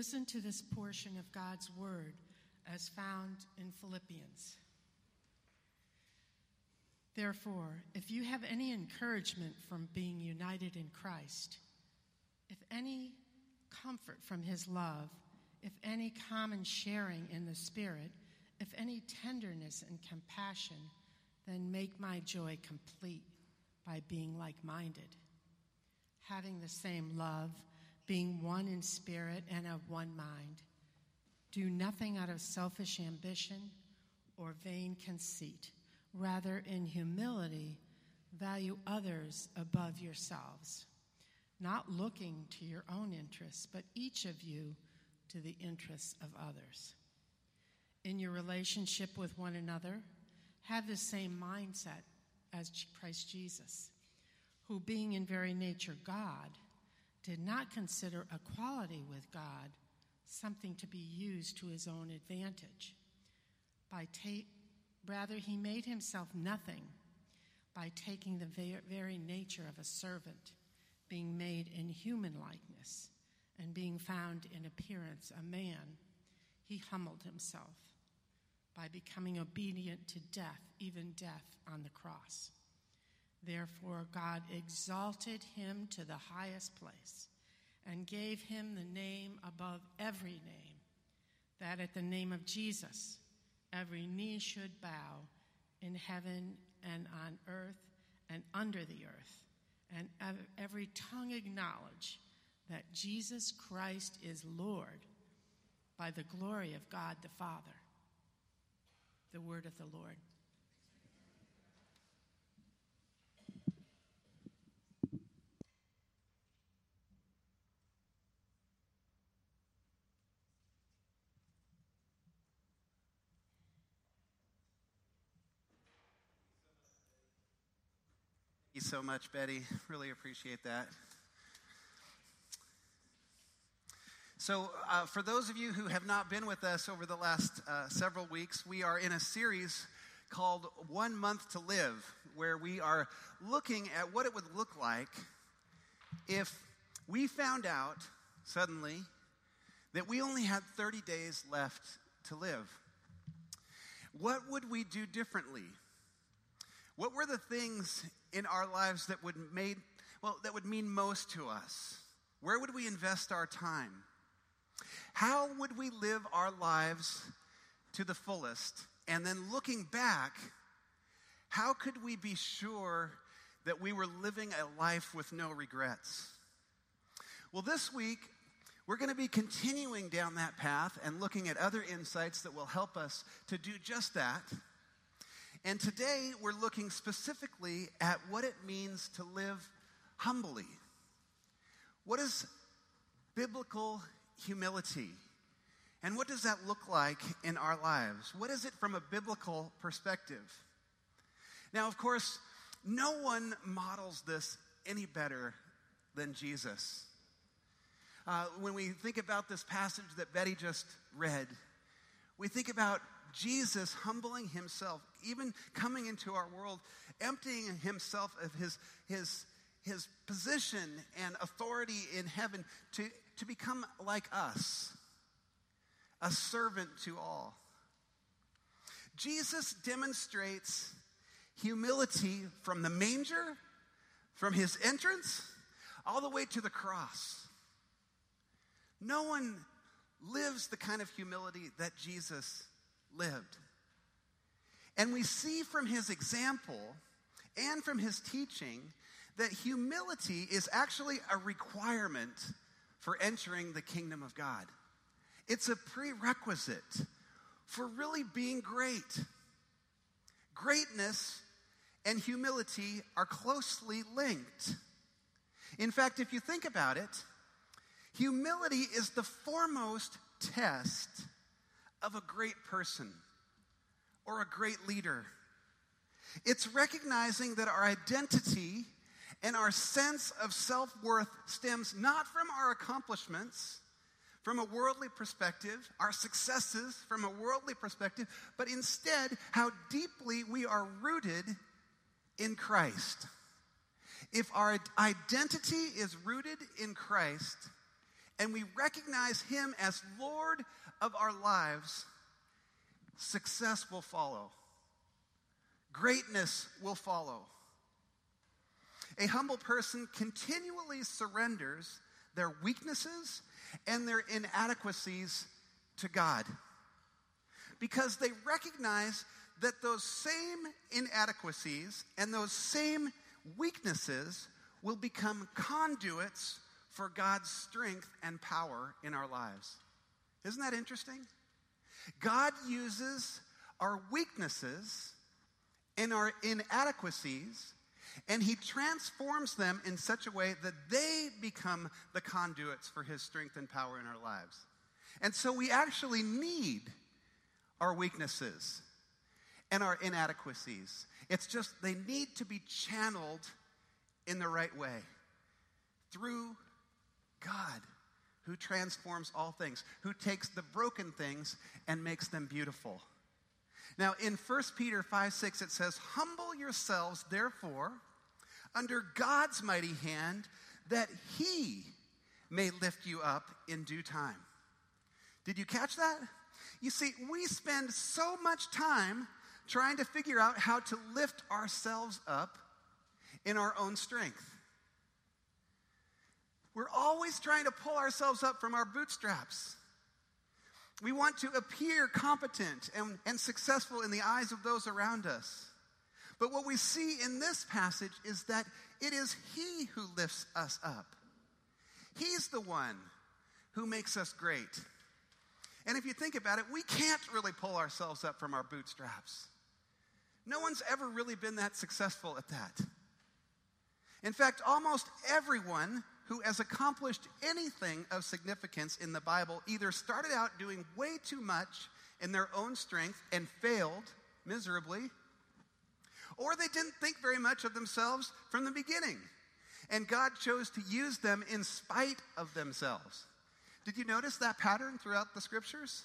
Listen to this portion of God's word as found in Philippians. Therefore, if you have any encouragement from being united in Christ, if any comfort from his love, if any common sharing in the Spirit, if any tenderness and compassion, then make my joy complete by being like minded, having the same love, being one in spirit and of one mind. Do nothing out of selfish ambition or vain conceit. Rather, in humility, value others above yourselves, not looking to your own interests, but each of you to the interests of others. In your relationship with one another, have the same mindset as Christ Jesus, who, being in very nature God, did not consider equality with God something to be used to his own advantage. By ta- rather, he made himself nothing by taking the very nature of a servant, being made in human likeness, and being found in appearance a man, he humbled himself by becoming obedient to death, even death on the cross. Therefore, God exalted him to the highest place and gave him the name above every name, that at the name of Jesus every knee should bow in heaven and on earth and under the earth, and every tongue acknowledge that Jesus Christ is Lord by the glory of God the Father. The word of the Lord. So much, Betty. Really appreciate that. So, uh, for those of you who have not been with us over the last uh, several weeks, we are in a series called One Month to Live, where we are looking at what it would look like if we found out suddenly that we only had 30 days left to live. What would we do differently? What were the things in our lives that would made well that would mean most to us? Where would we invest our time? How would we live our lives to the fullest? And then looking back, how could we be sure that we were living a life with no regrets? Well, this week, we're going to be continuing down that path and looking at other insights that will help us to do just that. And today we're looking specifically at what it means to live humbly. What is biblical humility? And what does that look like in our lives? What is it from a biblical perspective? Now, of course, no one models this any better than Jesus. Uh, when we think about this passage that Betty just read, we think about Jesus humbling himself, even coming into our world, emptying himself of his, his, his position and authority in heaven to, to become like us, a servant to all. Jesus demonstrates humility from the manger, from his entrance, all the way to the cross. No one lives the kind of humility that Jesus lived. And we see from his example and from his teaching that humility is actually a requirement for entering the kingdom of God. It's a prerequisite for really being great. Greatness and humility are closely linked. In fact, if you think about it, humility is the foremost test of a great person or a great leader. It's recognizing that our identity and our sense of self worth stems not from our accomplishments, from a worldly perspective, our successes from a worldly perspective, but instead how deeply we are rooted in Christ. If our identity is rooted in Christ, and we recognize Him as Lord of our lives, success will follow, greatness will follow. A humble person continually surrenders their weaknesses and their inadequacies to God because they recognize that those same inadequacies and those same weaknesses will become conduits for God's strength and power in our lives. Isn't that interesting? God uses our weaknesses and our inadequacies, and He transforms them in such a way that they become the conduits for His strength and power in our lives. And so we actually need our weaknesses and our inadequacies. It's just they need to be channeled in the right way through God who transforms all things, who takes the broken things and makes them beautiful. Now, in 1 Peter 5 6, it says, Humble yourselves, therefore, under God's mighty hand, that he may lift you up in due time. Did you catch that? You see, we spend so much time trying to figure out how to lift ourselves up in our own strength. We're always trying to pull ourselves up from our bootstraps. We want to appear competent and, and successful in the eyes of those around us. But what we see in this passage is that it is He who lifts us up. He's the one who makes us great. And if you think about it, we can't really pull ourselves up from our bootstraps. No one's ever really been that successful at that. In fact, almost everyone who has accomplished anything of significance in the Bible either started out doing way too much in their own strength and failed miserably, or they didn't think very much of themselves from the beginning. And God chose to use them in spite of themselves. Did you notice that pattern throughout the scriptures?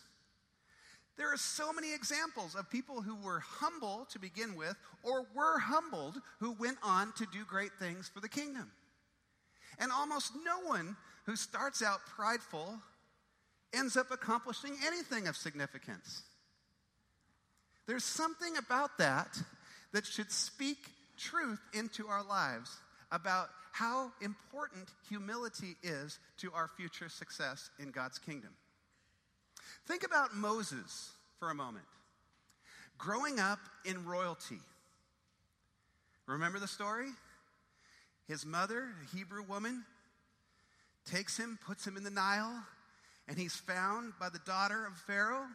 There are so many examples of people who were humble to begin with or were humbled who went on to do great things for the kingdom. And almost no one who starts out prideful ends up accomplishing anything of significance. There's something about that that should speak truth into our lives about how important humility is to our future success in God's kingdom. Think about Moses for a moment. Growing up in royalty. Remember the story? His mother, a Hebrew woman, takes him, puts him in the Nile, and he's found by the daughter of Pharaoh.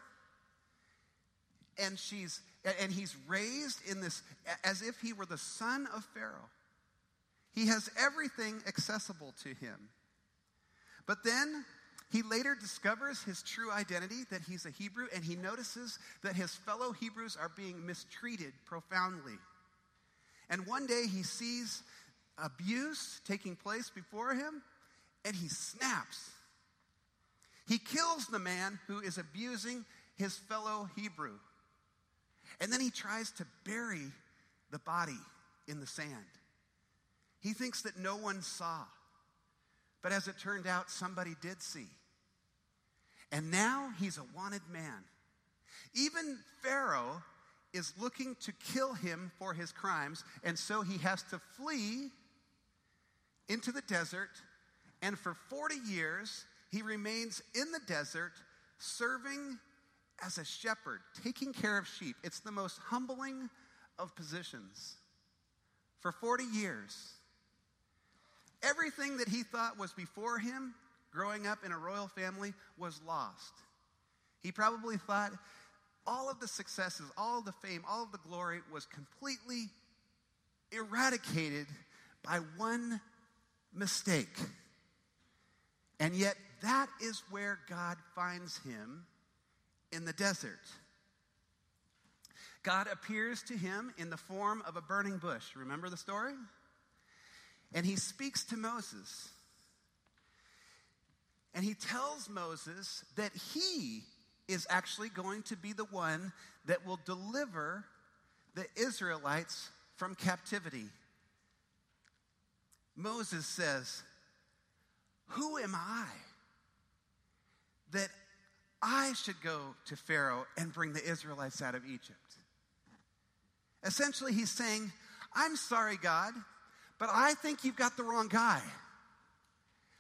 And she's and he's raised in this as if he were the son of Pharaoh. He has everything accessible to him. But then he later discovers his true identity, that he's a Hebrew, and he notices that his fellow Hebrews are being mistreated profoundly. And one day he sees abuse taking place before him, and he snaps. He kills the man who is abusing his fellow Hebrew. And then he tries to bury the body in the sand. He thinks that no one saw. But as it turned out, somebody did see. And now he's a wanted man. Even Pharaoh is looking to kill him for his crimes, and so he has to flee into the desert. And for 40 years, he remains in the desert serving as a shepherd, taking care of sheep. It's the most humbling of positions. For 40 years. Everything that he thought was before him, growing up in a royal family, was lost. He probably thought all of the successes, all of the fame, all of the glory was completely eradicated by one mistake. And yet, that is where God finds him in the desert. God appears to him in the form of a burning bush. Remember the story? And he speaks to Moses. And he tells Moses that he is actually going to be the one that will deliver the Israelites from captivity. Moses says, Who am I that I should go to Pharaoh and bring the Israelites out of Egypt. Essentially, he's saying, I'm sorry, God, but I think you've got the wrong guy.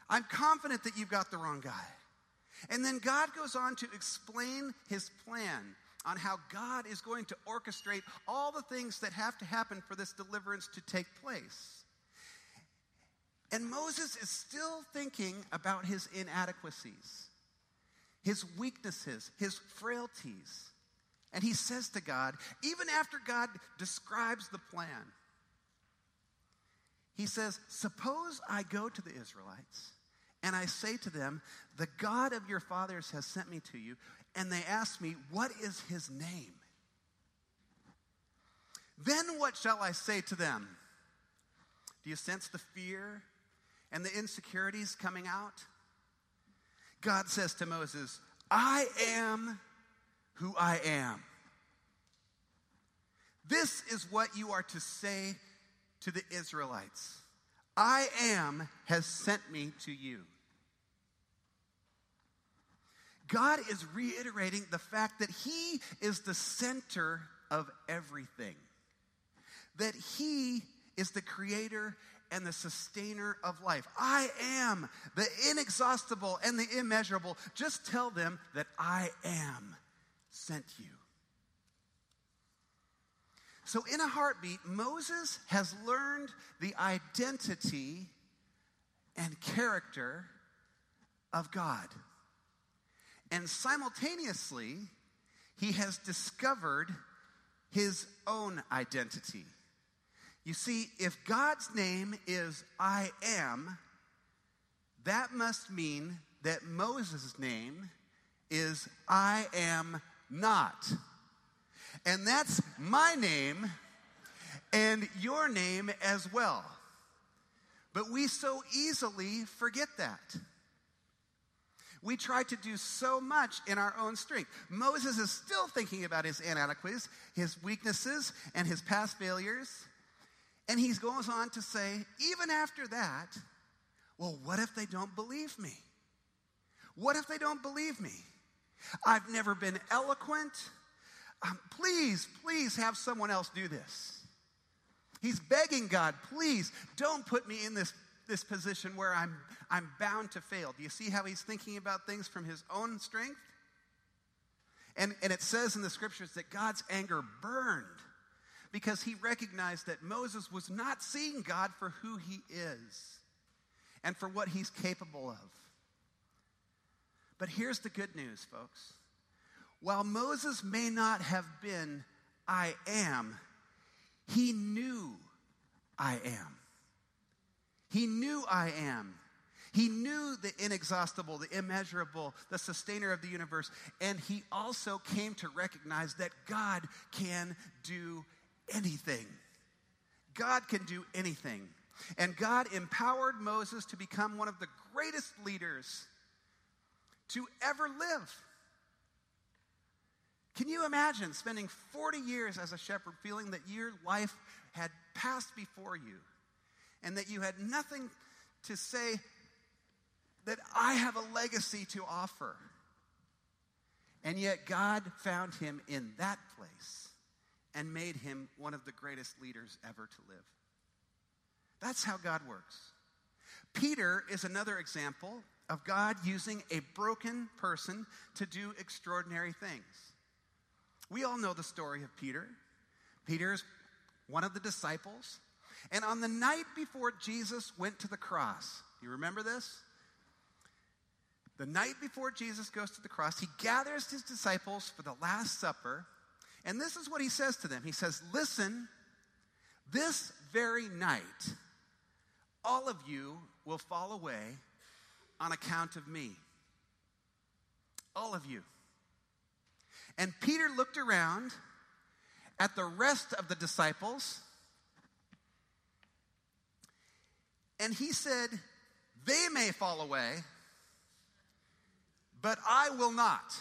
I'm confident that you've got the wrong guy. And then God goes on to explain his plan on how God is going to orchestrate all the things that have to happen for this deliverance to take place. And Moses is still thinking about his inadequacies, his weaknesses, his frailties. And he says to God, even after God describes the plan, he says, Suppose I go to the Israelites and I say to them, The God of your fathers has sent me to you. And they ask me, What is his name? Then what shall I say to them? Do you sense the fear and the insecurities coming out? God says to Moses, I am who I am. This is what you are to say to the Israelites I am has sent me to you. God is reiterating the fact that He is the center of everything, that He is the creator and the sustainer of life. I am the inexhaustible and the immeasurable. Just tell them that I am sent you. So, in a heartbeat, Moses has learned the identity and character of God. And simultaneously, he has discovered his own identity. You see, if God's name is I am, that must mean that Moses' name is I am not. And that's my name and your name as well. But we so easily forget that. We try to do so much in our own strength. Moses is still thinking about his inadequacies, his weaknesses, and his past failures. And he goes on to say, even after that, well, what if they don't believe me? What if they don't believe me? I've never been eloquent. Um, please, please have someone else do this. He's begging God, please don't put me in this, this position where I'm, I'm bound to fail. Do you see how he's thinking about things from his own strength? And, and it says in the scriptures that God's anger burned because he recognized that Moses was not seeing God for who he is and for what he's capable of. But here's the good news, folks. While Moses may not have been I am, he knew I am. He knew I am. He knew the inexhaustible, the immeasurable, the sustainer of the universe, and he also came to recognize that God can do anything. God can do anything. And God empowered Moses to become one of the greatest leaders to ever live. Can you imagine spending 40 years as a shepherd feeling that your life had passed before you and that you had nothing to say that I have a legacy to offer? And yet God found him in that place and made him one of the greatest leaders ever to live. That's how God works. Peter is another example of God using a broken person to do extraordinary things. We all know the story of Peter. Peter's one of the disciples. And on the night before Jesus went to the cross, you remember this? The night before Jesus goes to the cross, he gathers his disciples for the Last Supper and this is what he says to them He says, Listen, this very night, all of you will fall away on account of me. All of you. And Peter looked around at the rest of the disciples and he said, They may fall away, but I will not.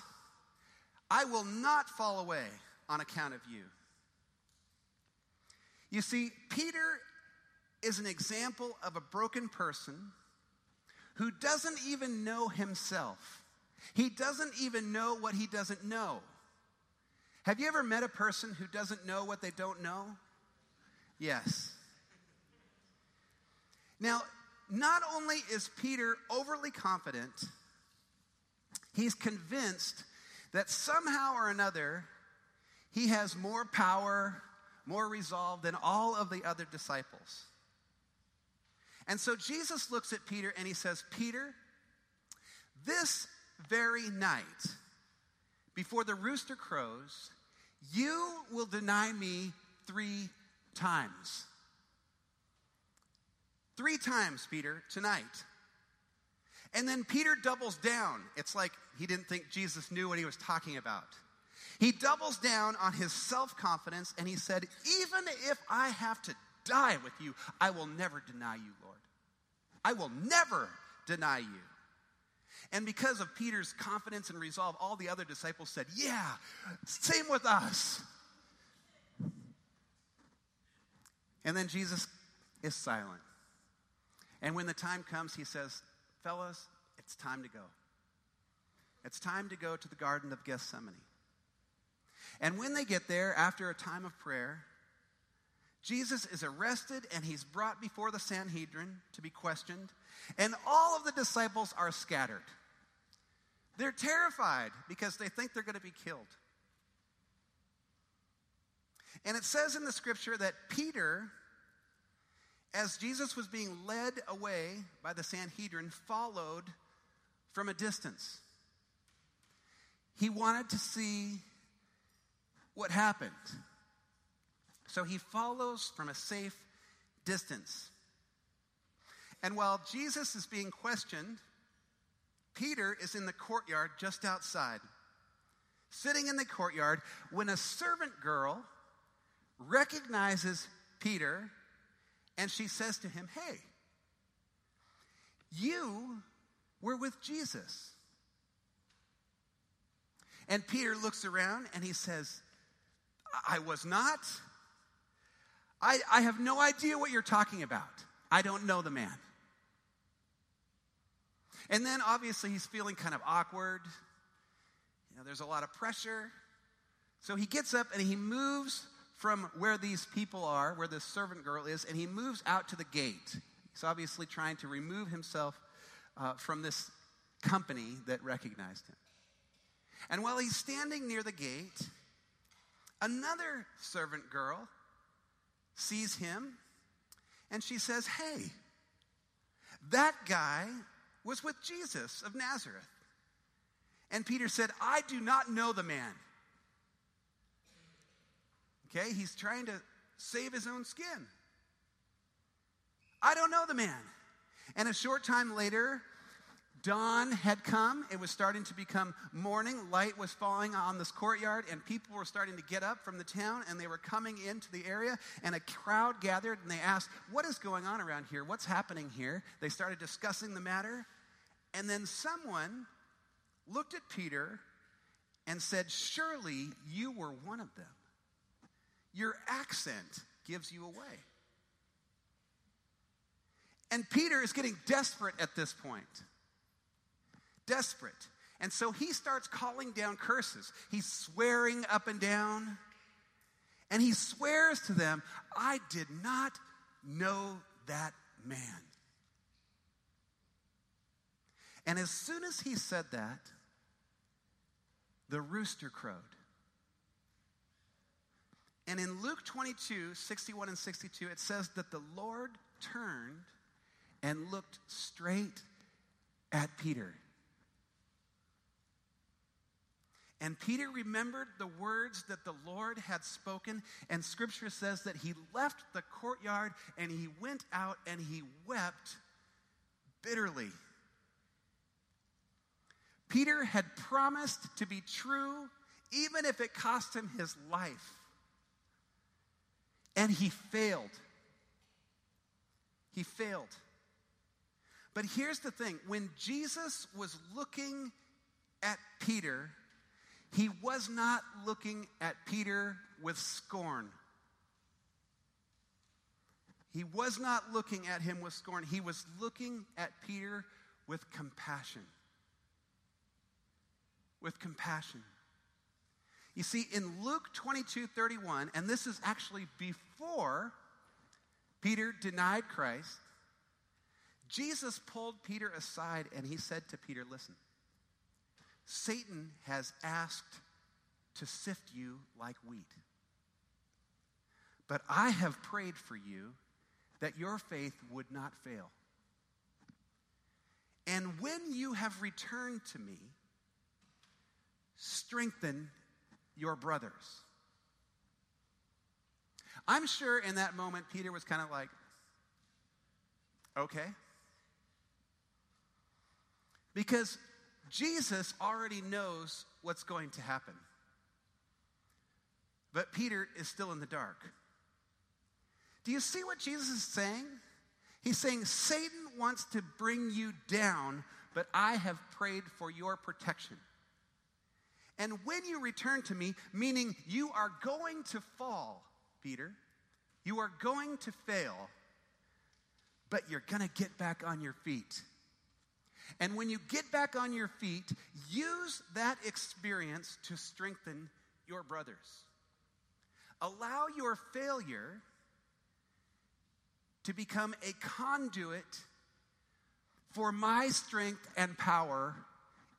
I will not fall away on account of you. You see, Peter is an example of a broken person who doesn't even know himself He doesn't even know what he doesn't know. Have you ever met a person who doesn't know what they don't know? Yes. Now, not only is Peter overly confident, he's convinced that somehow or another he has more power, more resolve than all of the other disciples. And so Jesus looks at Peter and he says, Peter, this very night, before the rooster crows, you will deny me three times. Three times, Peter, tonight. And then Peter doubles down. It's like he didn't think Jesus knew what he was talking about. He doubles down on his self confidence and he said, Even if I have to die with you, I will never deny you, Lord. I will never deny you. And because of Peter's confidence and resolve, all the other disciples said, Yeah, same with us. And then Jesus is silent. And when the time comes, he says, Fellas, it's time to go. It's time to go to the Garden of Gethsemane. And when they get there, after a time of prayer, Jesus is arrested and he's brought before the Sanhedrin to be questioned. And all of the disciples are scattered. They're terrified because they think they're going to be killed. And it says in the scripture that Peter as Jesus was being led away by the Sanhedrin, followed from a distance. He wanted to see what happened. So he follows from a safe distance. And while Jesus is being questioned, Peter is in the courtyard just outside, sitting in the courtyard, when a servant girl recognizes Peter and she says to him, Hey, you were with Jesus. And Peter looks around and he says, I was not. I, I have no idea what you're talking about. I don't know the man. And then obviously he's feeling kind of awkward. You know, there's a lot of pressure. So he gets up and he moves from where these people are, where this servant girl is, and he moves out to the gate. He's obviously trying to remove himself uh, from this company that recognized him. And while he's standing near the gate, another servant girl sees him and she says, Hey, that guy was with Jesus of Nazareth. And Peter said, I do not know the man. Okay, he's trying to save his own skin. I don't know the man. And a short time later, dawn had come. It was starting to become morning. Light was falling on this courtyard, and people were starting to get up from the town, and they were coming into the area. And a crowd gathered, and they asked, What is going on around here? What's happening here? They started discussing the matter. And then someone looked at Peter and said, Surely you were one of them. Your accent gives you away. And Peter is getting desperate at this point. Desperate. And so he starts calling down curses. He's swearing up and down. And he swears to them, I did not know that man. And as soon as he said that, the rooster crowed. And in Luke 22, 61 and 62, it says that the Lord turned and looked straight at Peter. And Peter remembered the words that the Lord had spoken, and scripture says that he left the courtyard and he went out and he wept bitterly. Peter had promised to be true even if it cost him his life. And he failed. He failed. But here's the thing when Jesus was looking at Peter, he was not looking at Peter with scorn. He was not looking at him with scorn. He was looking at Peter with compassion. with compassion. You see, in Luke 22 31, and this is actually before Peter denied Christ, Jesus pulled Peter aside and he said to Peter, Listen, Satan has asked to sift you like wheat. But I have prayed for you that your faith would not fail. And when you have returned to me, strengthen your brothers. I'm sure in that moment, Peter was kind of like, okay. Because Jesus already knows what's going to happen. But Peter is still in the dark. Do you see what Jesus is saying? He's saying, Satan wants to bring you down, but I have prayed for your protection. And when you return to me, meaning you are going to fall, Peter, you are going to fail, but you're going to get back on your feet. And when you get back on your feet, use that experience to strengthen your brothers. Allow your failure to become a conduit for my strength and power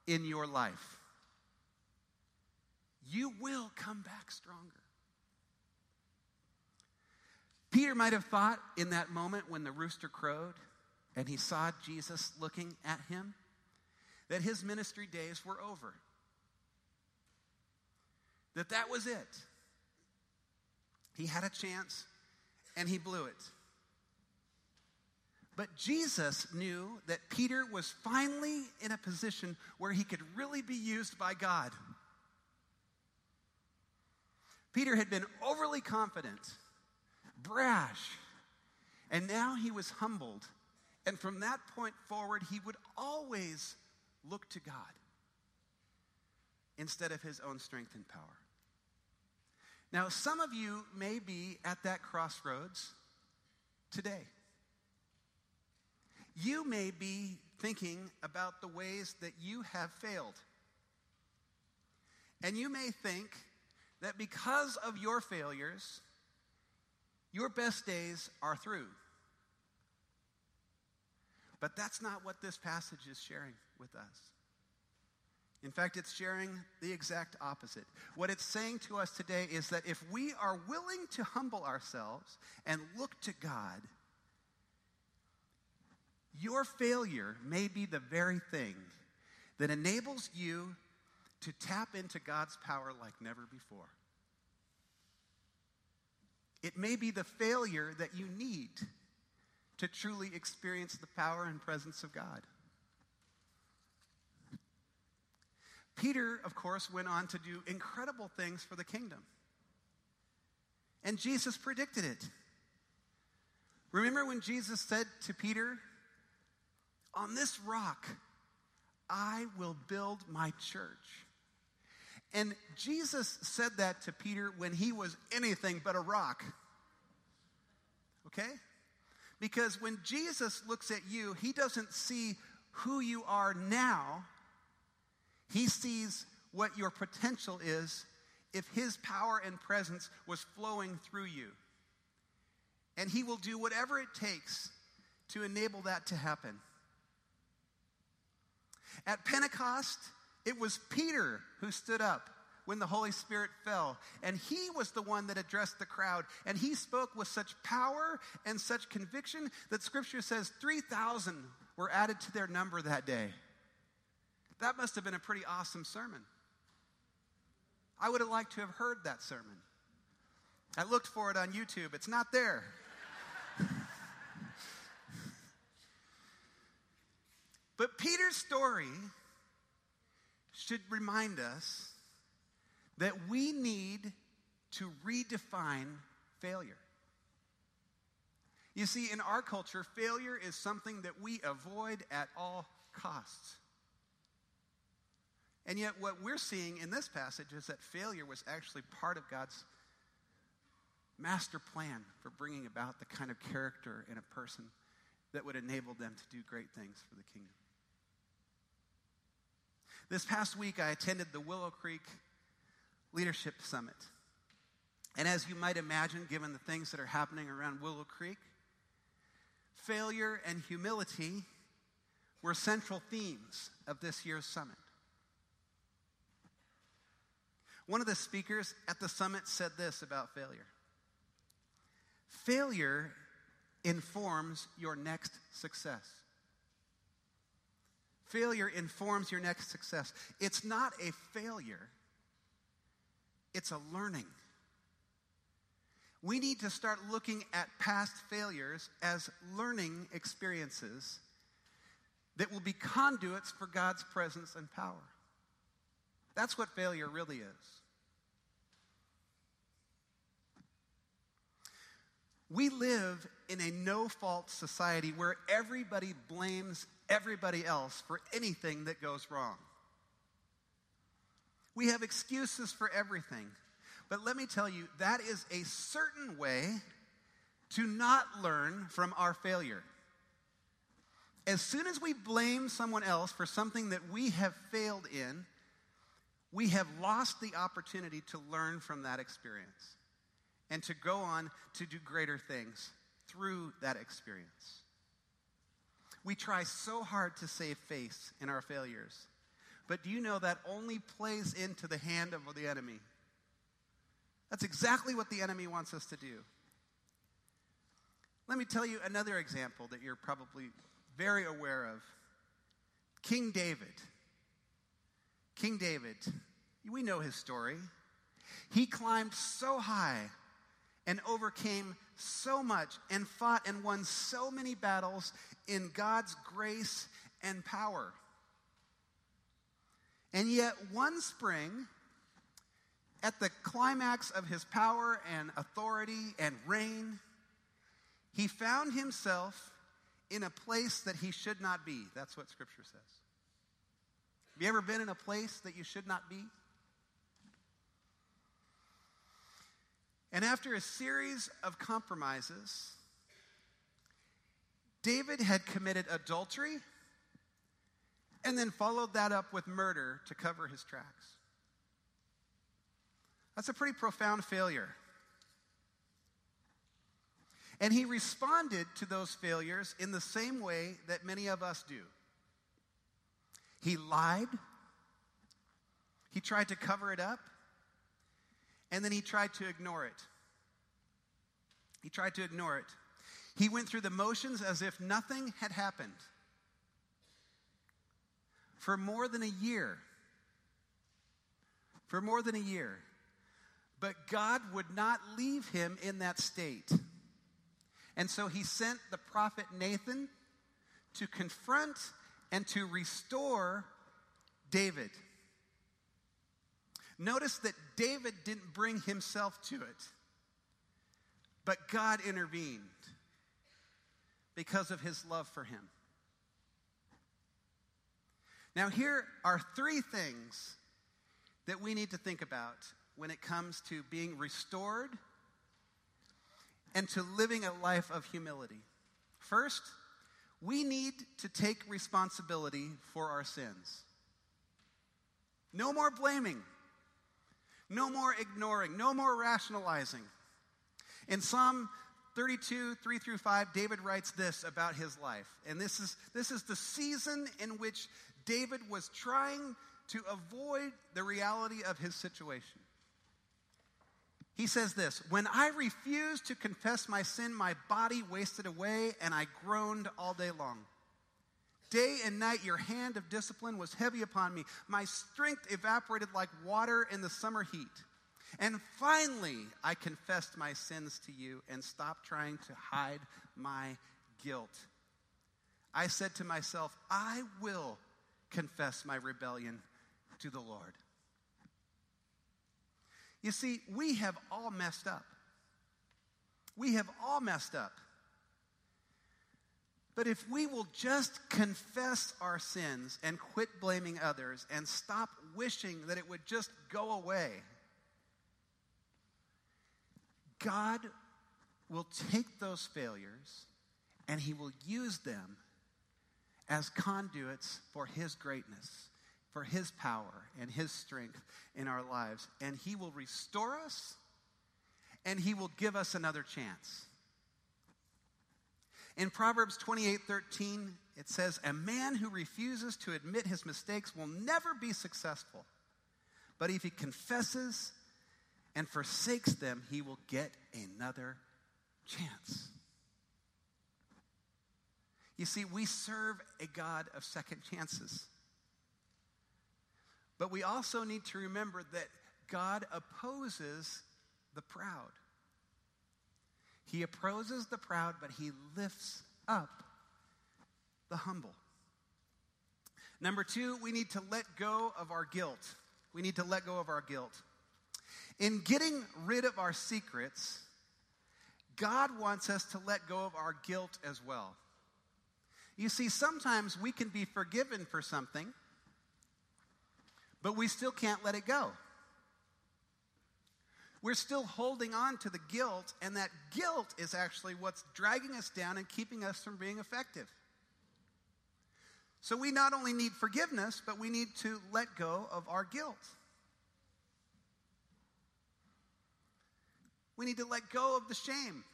in your life. You will come back stronger. Peter might have thought in that moment when the rooster crowed and he saw Jesus looking at him that his ministry days were over. That that was it. He had a chance and he blew it. But Jesus knew that Peter was finally in a position where he could really be used by God. Peter had been overly confident, brash, and now he was humbled. And from that point forward, he would always look to God instead of his own strength and power. Now, some of you may be at that crossroads today. You may be thinking about the ways that you have failed. And you may think that because of your failures, your best days are through. But that's not what this passage is sharing with us. In fact, it's sharing the exact opposite. What it's saying to us today is that if we are willing to humble ourselves and look to God, your failure may be the very thing that enables you to tap into God's power like never before. It may be the failure that you need to truly experience the power and presence of God. Peter, of course, went on to do incredible things for the kingdom. And Jesus predicted it. Remember when Jesus said to Peter, on this rock, I will build my church. And Jesus said that to Peter when he was anything but a rock. Okay? Because when Jesus looks at you, he doesn't see who you are now, he sees what your potential is if his power and presence was flowing through you. And he will do whatever it takes to enable that to happen. At Pentecost, it was Peter who stood up when the Holy Spirit fell. And he was the one that addressed the crowd. And he spoke with such power and such conviction that scripture says 3,000 were added to their number that day. That must have been a pretty awesome sermon. I would have liked to have heard that sermon. I looked for it on YouTube, it's not there. But Peter's story should remind us that we need to redefine failure. You see, in our culture, failure is something that we avoid at all costs. And yet, what we're seeing in this passage is that failure was actually part of God's master plan for bringing about the kind of character in a person that would enable them to do great things for the kingdom. This past week, I attended the Willow Creek Leadership Summit. And as you might imagine, given the things that are happening around Willow Creek, failure and humility were central themes of this year's summit. One of the speakers at the summit said this about failure Failure informs your next success. Failure informs your next success. It's not a failure, it's a learning. We need to start looking at past failures as learning experiences that will be conduits for God's presence and power. That's what failure really is. We live in a no fault society where everybody blames everybody else for anything that goes wrong. We have excuses for everything. But let me tell you, that is a certain way to not learn from our failure. As soon as we blame someone else for something that we have failed in, we have lost the opportunity to learn from that experience and to go on to do greater things through that experience. We try so hard to save face in our failures. But do you know that only plays into the hand of the enemy? That's exactly what the enemy wants us to do. Let me tell you another example that you're probably very aware of King David. King David, we know his story. He climbed so high and overcame so much and fought and won so many battles in God's grace and power. And yet, one spring, at the climax of his power and authority and reign, he found himself in a place that he should not be. That's what Scripture says. Have you ever been in a place that you should not be? And after a series of compromises, David had committed adultery and then followed that up with murder to cover his tracks. That's a pretty profound failure. And he responded to those failures in the same way that many of us do. He lied, he tried to cover it up, and then he tried to ignore it. He tried to ignore it. He went through the motions as if nothing had happened. For more than a year. For more than a year. But God would not leave him in that state. And so he sent the prophet Nathan to confront and to restore David. Notice that David didn't bring himself to it, but God intervened because of his love for him. Now, here are three things that we need to think about when it comes to being restored and to living a life of humility. First, we need to take responsibility for our sins. No more blaming. No more ignoring. No more rationalizing. In Psalm 32, 3 through 5, David writes this about his life. And this is, this is the season in which David was trying to avoid the reality of his situation. He says this When I refused to confess my sin, my body wasted away, and I groaned all day long. Day and night, your hand of discipline was heavy upon me. My strength evaporated like water in the summer heat. And finally, I confessed my sins to you and stopped trying to hide my guilt. I said to myself, I will confess my rebellion to the Lord. You see, we have all messed up. We have all messed up. But if we will just confess our sins and quit blaming others and stop wishing that it would just go away, God will take those failures and He will use them as conduits for His greatness for His power and His strength in our lives, and He will restore us and He will give us another chance. In Proverbs 28 13, it says, A man who refuses to admit his mistakes will never be successful. But if he confesses and forsakes them, he will get another chance. You see, we serve a God of second chances. But we also need to remember that God opposes the proud. He opposes the proud, but he lifts up the humble. Number two, we need to let go of our guilt. We need to let go of our guilt. In getting rid of our secrets, God wants us to let go of our guilt as well. You see, sometimes we can be forgiven for something, but we still can't let it go. We're still holding on to the guilt, and that guilt is actually what's dragging us down and keeping us from being effective. So we not only need forgiveness, but we need to let go of our guilt. We need to let go of the shame.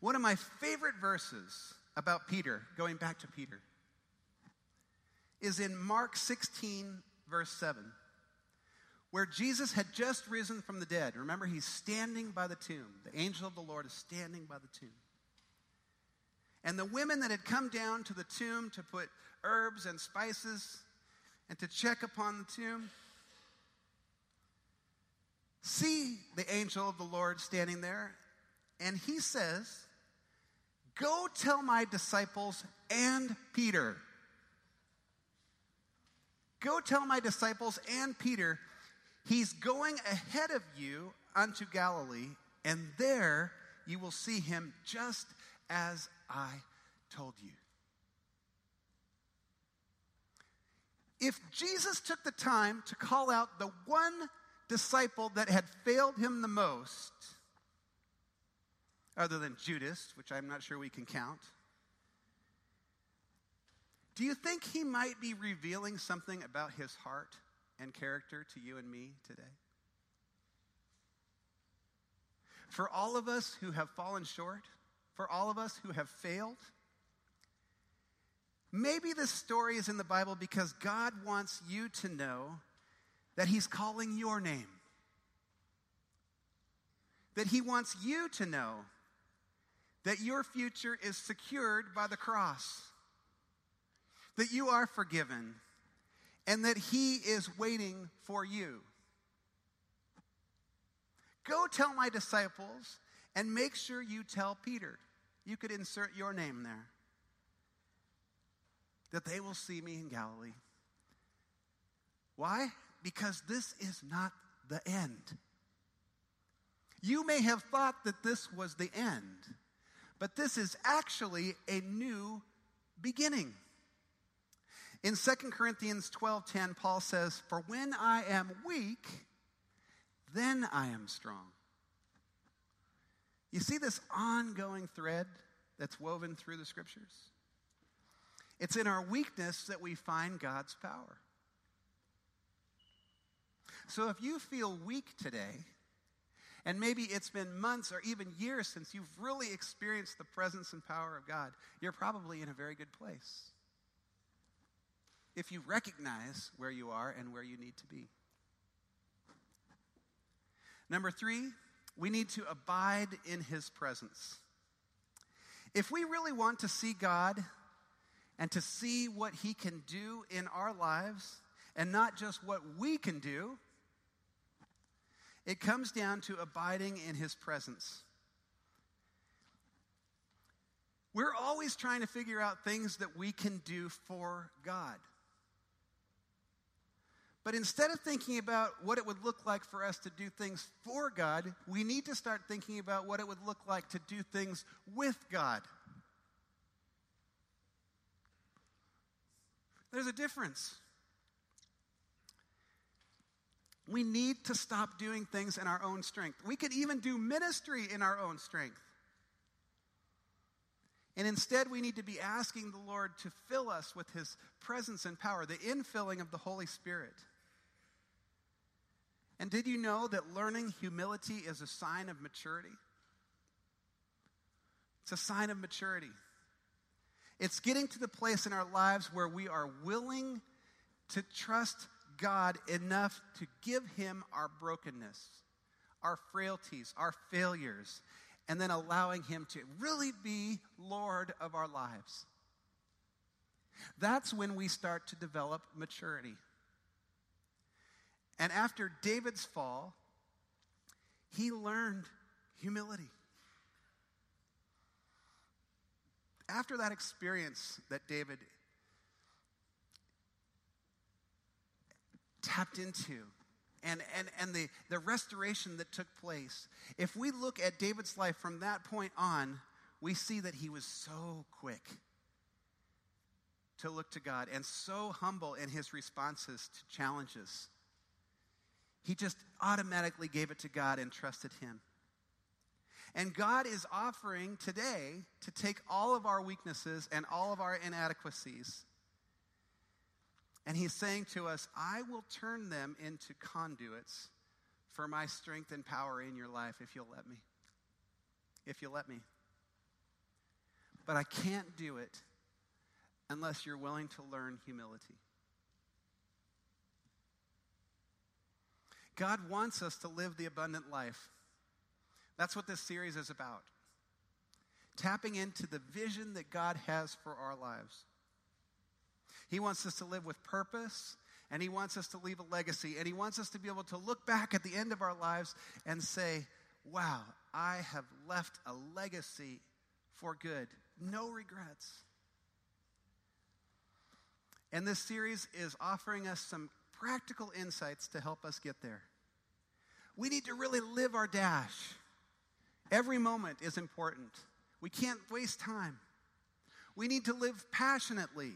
One of my favorite verses about Peter, going back to Peter, is in Mark 16, verse 7, where Jesus had just risen from the dead. Remember, he's standing by the tomb. The angel of the Lord is standing by the tomb. And the women that had come down to the tomb to put herbs and spices and to check upon the tomb see the angel of the Lord standing there, and he says, Go tell my disciples and Peter. Go tell my disciples and Peter, he's going ahead of you unto Galilee, and there you will see him just as I told you. If Jesus took the time to call out the one disciple that had failed him the most, other than Judas, which I'm not sure we can count, do you think he might be revealing something about his heart and character to you and me today? For all of us who have fallen short, for all of us who have failed, maybe this story is in the Bible because God wants you to know that He's calling your name. That He wants you to know that your future is secured by the cross, that you are forgiven, and that He is waiting for you. Go tell my disciples and make sure you tell Peter. You could insert your name there. That they will see me in Galilee. Why? because this is not the end. You may have thought that this was the end, but this is actually a new beginning. In 2 Corinthians 12:10 Paul says, "For when I am weak, then I am strong." You see this ongoing thread that's woven through the scriptures? It's in our weakness that we find God's power. So if you feel weak today, and maybe it's been months or even years since you've really experienced the presence and power of God, you're probably in a very good place. If you recognize where you are and where you need to be. Number three, we need to abide in his presence. If we really want to see God and to see what he can do in our lives, and not just what we can do, it comes down to abiding in his presence. We're always trying to figure out things that we can do for God. But instead of thinking about what it would look like for us to do things for God, we need to start thinking about what it would look like to do things with God. There's a difference. We need to stop doing things in our own strength. We could even do ministry in our own strength. And instead, we need to be asking the Lord to fill us with His presence and power, the infilling of the Holy Spirit. And did you know that learning humility is a sign of maturity? It's a sign of maturity. It's getting to the place in our lives where we are willing to trust God enough to give Him our brokenness, our frailties, our failures, and then allowing Him to really be Lord of our lives. That's when we start to develop maturity. And after David's fall, he learned humility. After that experience that David tapped into and, and, and the, the restoration that took place, if we look at David's life from that point on, we see that he was so quick to look to God and so humble in his responses to challenges. He just automatically gave it to God and trusted him. And God is offering today to take all of our weaknesses and all of our inadequacies and he's saying to us, I will turn them into conduits for my strength and power in your life if you'll let me. If you'll let me. But I can't do it unless you're willing to learn humility. God wants us to live the abundant life. That's what this series is about. Tapping into the vision that God has for our lives. He wants us to live with purpose, and He wants us to leave a legacy, and He wants us to be able to look back at the end of our lives and say, Wow, I have left a legacy for good. No regrets. And this series is offering us some practical insights to help us get there. We need to really live our dash. Every moment is important. We can't waste time. We need to live passionately.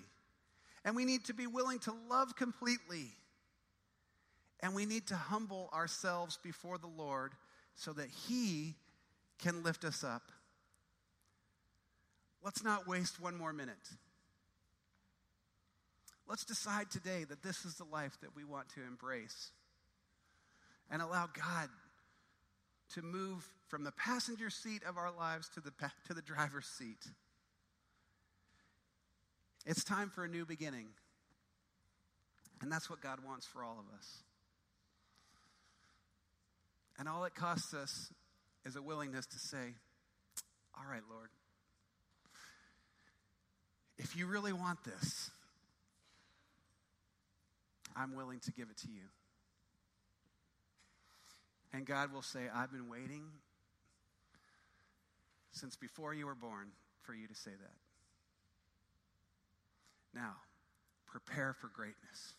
And we need to be willing to love completely. And we need to humble ourselves before the Lord so that He can lift us up. Let's not waste one more minute. Let's decide today that this is the life that we want to embrace and allow God to move from the passenger seat of our lives to the, to the driver's seat. It's time for a new beginning. And that's what God wants for all of us. And all it costs us is a willingness to say, All right, Lord, if you really want this, I'm willing to give it to you. And God will say, I've been waiting since before you were born for you to say that. Now, prepare for greatness.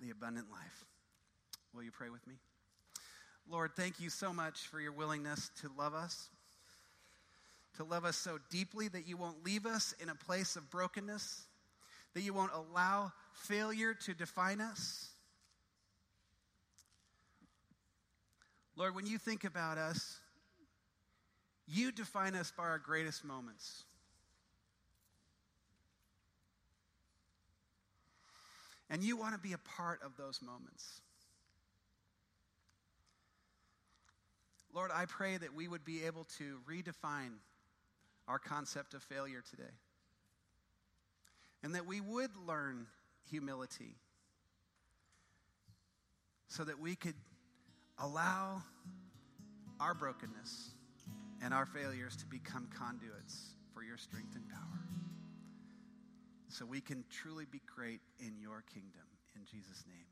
The abundant life. Will you pray with me? Lord, thank you so much for your willingness to love us, to love us so deeply that you won't leave us in a place of brokenness, that you won't allow failure to define us. Lord, when you think about us, you define us by our greatest moments. And you want to be a part of those moments. Lord, I pray that we would be able to redefine our concept of failure today. And that we would learn humility so that we could allow our brokenness and our failures to become conduits for your strength and power so we can truly be great in your kingdom. In Jesus' name.